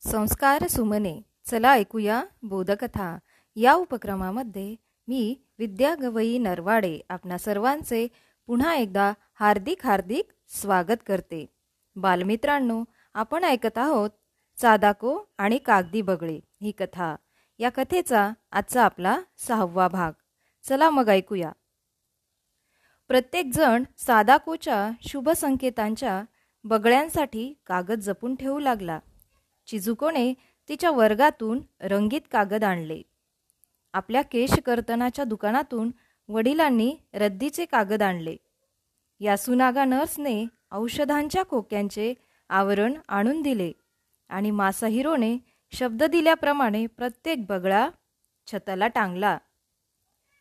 संस्कार सुमने. चला ऐकूया बोधकथा. या उपक्रमामध्ये मी विद्या गवई नरवाडे आपणा सर्वांचे पुन्हा एकदा हार्दिक हार्दिक स्वागत करते. बालमित्रांनो आपण ऐकत आहोत चादाको आणि कागदी बगळे ही कथा. या कथेचा आजचा आपला सहावा भाग. चला मग ऐकूया. प्रत्येकजण सादाकोच्या शुभसंकेतांच्या बगळ्यांसाठी कागद जपून ठेवू लागला. चिजुकोने तिच्या वर्गातून रंगीत कागद आणले. आपल्या केशकर्तनाच्या दुकानातून वडिलांनी रद्दीचे कागद आणले. यासुनागा नर्सने औषधांच्या खोक्यांचे आवरण आणून दिले आणि मासाहिरोने शब्द दिल्याप्रमाणे प्रत्येक बगळा छताला टांगला.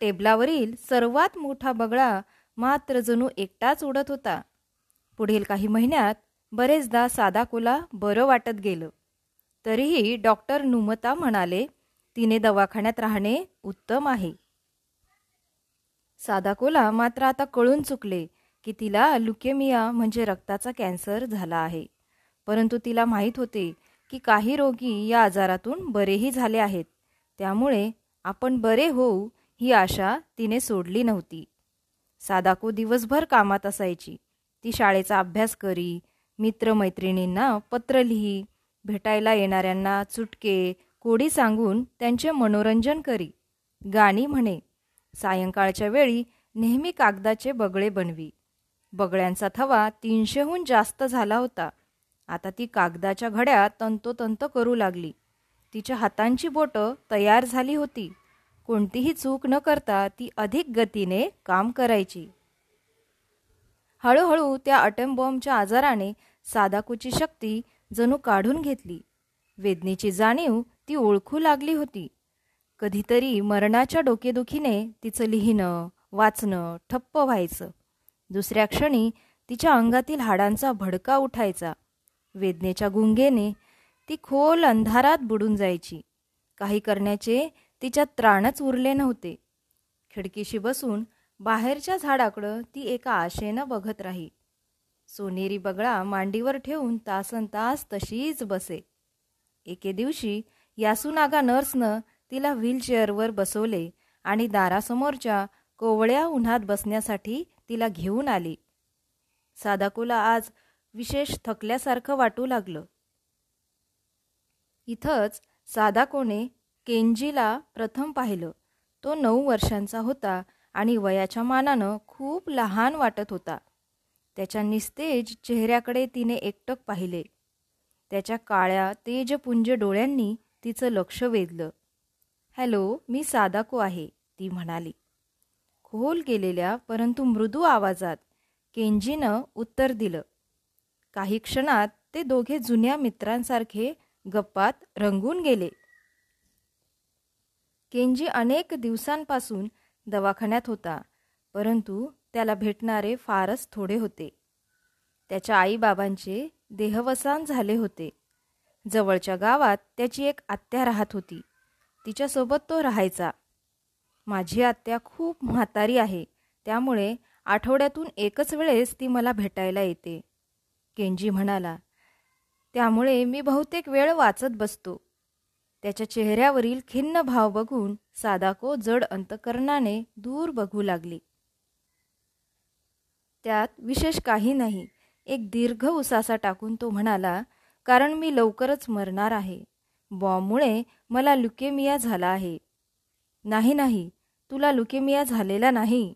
टेबलावरील सर्वात मोठा बगळा मात्र जणू एकटाच उडत होता. पुढील काही महिन्यात बरेचदा सादाकोला बरं वाटत गेलं. तरीही डॉक्टर नुमता म्हणाले तिने दवाखान्यात राहणे उत्तम आहे. सादाकोला मात्र आता कळून चुकले की तिला लुकेमिया म्हणजे रक्ताचा कॅन्सर झाला आहे. परंतु तिला माहीत होते की काही रोगी या आजारातून बरेही झाले आहेत. त्यामुळे आपण बरे होऊ ही आशा तिने सोडली नव्हती. सादाको दिवसभर कामात असायची. ती शाळेचा अभ्यास करी मित्रमैत्रिणींना पत्र लिही भेटायला येणाऱ्यांना चुटके कोडी सांगून त्यांचे मनोरंजन करी. गाणी म्हणे सायंकाळच्या वेळी नेहमी कागदाचे बगळे बनवी. बगळ्यांचा थवा तीनशेहून जास्त झाला होता. आता ती कागदाच्या घड्या तंतोतंत करू लागली. तिच्या हातांची बोटं तयार झाली होती. कोणतीही चूक न करता ती अधिक गतीने काम करायची. हळूहळू त्या अटेम्बॉम्बच्या आजाराने सादाकूची शक्ती जणू काढून घेतली. वेदनेची जाणीव ती ओळखू लागली होती. कधीतरी मरणाच्या डोकेदुखीने तिचं लिहिणं वाचणं ठप्प व्हायचं. दुसऱ्या क्षणी तिच्या अंगातील हाडांचा भडका उठायचा. वेदनेच्या गुंगेने ती खोल अंधारात बुडून जायची. काही करण्याचे तिच्यात त्राणच उरले नव्हते. खिडकीशी बसून बाहेरच्या झाडाकडं ती एका आशेनं बघत राही. सोनेरी बगळा मांडीवर ठेवून तासन तास तशीच बसे. एके दिवशी यासुनागा नर्सनं तिला व्हीलचेअरवर बसवले आणि दारासमोरच्या कोवळ्या उन्हात बसण्यासाठी तिला घेऊन आली. सादाकोला आज विशेष थकल्यासारखं वाटू लागलं. इथंच सादाकोने केंजीला प्रथम पाहिलं. तो नऊ वर्षांचा होता आणि वयाच्या मानानं खूप लहान वाटत होता. त्याच्या निस्तेज चेहऱ्याकडे तिने एकटक पाहिले. त्याच्या काळ्या तेजपुंज डोळ्यांनी तिचं लक्ष वेधलं. हॅलो मी सादाको आहे ती म्हणाली. खोल गेलेल्या परंतु मृदू आवाजात केंजीनं उत्तर दिलं. काही क्षणात ते दोघे जुन्या मित्रांसारखे गप्पात रंगून गेले. केंजी अनेक दिवसांपासून दवाखान्यात होता परंतु त्याला भेटणारे फारच थोडे होते. त्याच्या आईबाबांचे देहवसान झाले होते. जवळच्या गावात त्याची एक आत्या राहत होती. तिच्यासोबत तो राहायचा. माझी आत्या खूप म्हातारी आहे. त्यामुळे आठवड्यातून एकच वेळेस ती मला भेटायला येते. केंजी म्हणाला त्यामुळे मी बहुतेक वेळ वाचत बसतो. त्याच्या चेहऱ्यावरील खिन्न भाव बघून सादाको जड अंतकरणाने दूर बघू लागली. त्यात विशेष काही नाही. एक दीर्घ उसासा टाकून तो म्हणाला कारण मी लवकरच मरणार आहे. बॉम्बमुळे मला लुकेमिया झाला आहे. नाही नाही. तुला लुकेमिया झालेला नाही.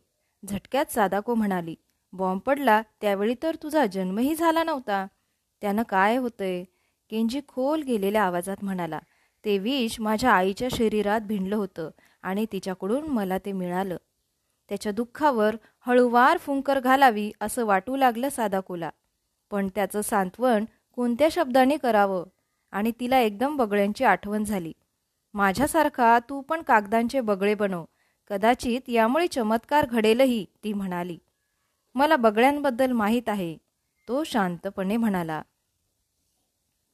झटक्यात सादाको म्हणाली बॉम्ब पडला त्यावेळी तर तुझा जन्मही झाला नव्हता. त्यानं काय होतंय? केंजी खोल गेलेल्या आवाजात म्हणाला ते विष माझ्या आईच्या शरीरात भिंडलं होतं आणि तिच्याकडून मला ते मिळालं. त्याच्या दुःखावर हळूवार फुंकर घालावी असं वाटू लागलं सादाकुला. पण त्याचं सांत्वन कोणत्या शब्दाने करावं? आणि तिला एकदम बगळ्यांची आठवण झाली. माझ्यासारखा तू पण कागदांचे बगळे बनव कदाचित यामुळे चमत्कार घडेलही ती म्हणाली. मला बगळ्यांबद्दल माहीत आहे तो शांतपणे म्हणाला.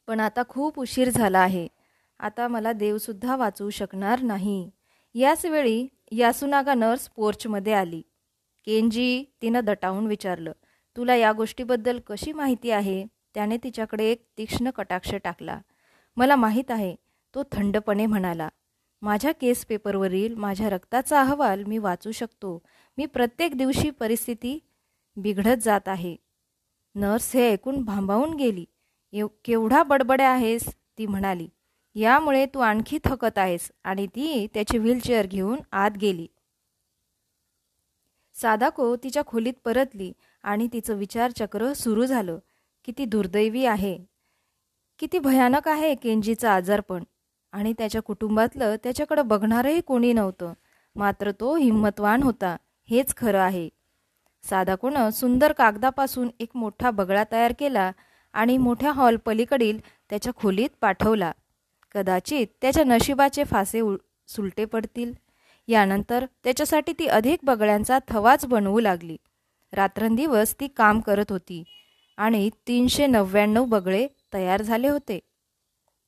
पण आता खूप उशीर झाला आहे. आता मला देवसुद्धा वाचवू शकणार नाही. याच वेळी यासुनागा नर्स पोर्चमध्ये आली. केनजी तिनं दटावून विचारलं तुला या गोष्टीबद्दल कशी माहिती आहे? त्याने तिच्याकडे एक तीक्ष्ण कटाक्ष टाकला. मला माहीत आहे तो थंडपणे म्हणाला. माझ्या केस पेपरवरील माझ्या रक्ताचा अहवाल मी वाचू शकतो. मी प्रत्येक दिवशी परिस्थिती बिघडत जात आहे. नर्स हे ऐकून भांबावून गेली. एव केवढा बडबड्या आहेस ती म्हणाली. यामुळे तू आणखी थकत आहेस आणि ती त्याची व्हीलचेअर घेऊन आत गेली. सादाको तिच्या खोलीत परतली आणि तिचं विचारचक्र सुरू झालं. किती दुर्दैवी आहे. किती भयानक आहे केंजीचं आजारपण. आणि त्याच्या कुटुंबातलं त्याच्याकडं बघणारही कोणी नव्हतं. मात्र तो हिंमतवान होता. हेच खरं आहे. साधाकोनं सुंदर कागदापासून एक मोठा बगळा तयार केला आणि मोठ्या हॉल पलीकडील त्याच्या खोलीत पाठवला. कदाचित त्याच्या नशिबाचे फासे उ सुलटे पडतील. यानंतर त्याच्यासाठी ती अधिक बगळ्यांचा थवाच बनवू लागली. रात्रंदिवस ती काम करत होती आणि तीनशे नव्याण्णव बगळे तयार झाले होते.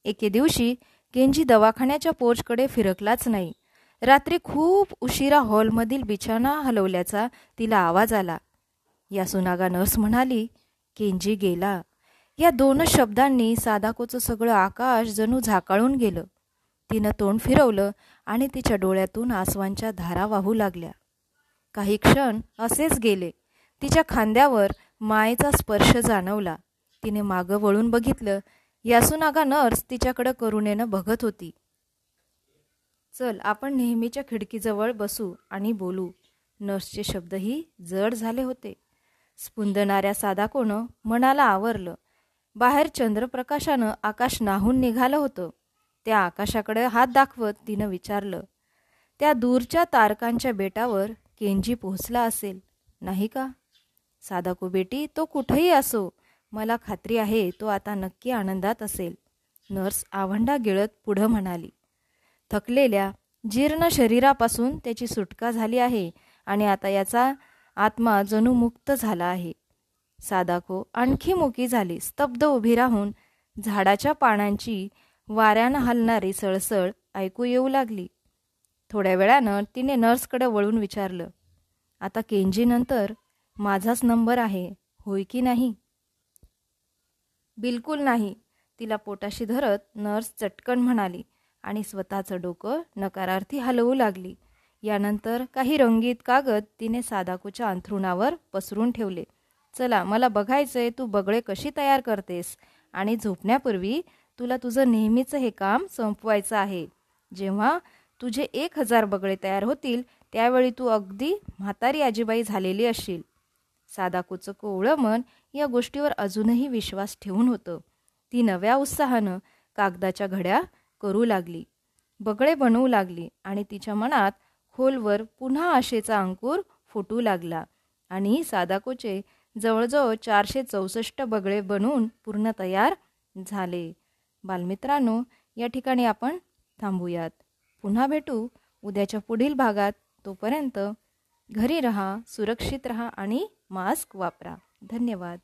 एके दिवशी केंजी दवाखान्याच्या पोचकडे फिरकलाच नाही. रात्री खूप उशिरा हॉलमधील बिछाना हलवल्याचा तिला आवाज आला. या सुनागा नर्स म्हणाली केंजी गेला. या दोन शब्दांनी सादाकोचं सगळं आकाश जणू झाकाळून गेलं. तिनं तोंड फिरवलं आणि तिच्या डोळ्यातून आसवांच्या धारा वाहू लागल्या. काही क्षण असेच गेले. तिच्या खांद्यावर मायेचा स्पर्श जाणवला. तिने मागं वळून बघितलं. यासुनागा नर्स तिच्याकडं करुणेनं बघत होती. चल आपण नेहमीच्या खिडकीजवळ बसू आणि बोलू. नर्सचे शब्दही जड झाले होते. स्पुंदणाऱ्या सादाकोनं मनाला आवरलं. बाहेर चंद्रप्रकाशानं आकाश नाहून निघालं होतं. त्या आकाशाकडे हात दाखवत तिनं विचारलं त्या दूरच्या तारकांच्या बेटावर केंजी पोहोचला असेल नाही का? सादाको बेटी तो कुठेही असो मला खात्री आहे तो आता नक्की आनंदात असेल. नर्स आवंडा गिळत पुढं म्हणाली थकलेल्या जीर्ण शरीरापासून त्याची सुटका झाली आहे आणि आता याचा आत्मा जणू मुक्त झाला आहे. सादाको आणखी मुकी झाली स्तब्ध उभी राहून झाडाच्या पानांची वाऱ्यानं हलणारी सळसळ ऐकू येऊ लागली. थोड्या वेळानं तिने नर्सकडे वळून विचारलं आता केंजीनंतर माझाच नंबर आहे होय की नाही? बिलकुल नाही तिला पोटाशी धरत नर्स चटकन म्हणाली आणि स्वतःचं डोकं नकारार्थी हलवू लागली. यानंतर काही रंगीत कागद तिने सादाकूच्या अंथरुणावर पसरून ठेवले. चला मला बघायचंय तू बगळे कशी तयार करतेस? आणि झोपण्यापूर्वी तुला तुझं नेहमीचं हे काम संपवायचं आहे. जेव्हा तुझे एक हजार बगळे तयार होतील त्यावेळी तू अगदी म्हातारी आजीबाई झालेली असशील. सादाकूचं कोवळं मन या गोष्टीवर अजूनही विश्वास ठेवून होतं. ती नव्या उत्साहानं कागदाच्या घड्या करू लागली. बगळे बनवू लागली आणि तिच्या मनात खोलवर पुन्हा आशेचा अंकुर फुटू लागला. आणि सादाकोचे जवळजवळ चारशे चौसष्ट बगळे बनवून पूर्ण तयार झाले. बालमित्रांनो या ठिकाणी आपण थांबूयात. पुन्हा भेटू. उद्याच्या पुढील भागात तोपर्यंत घरी रहा सुरक्षित रहा आणि मास्क वापरा. धन्यवाद.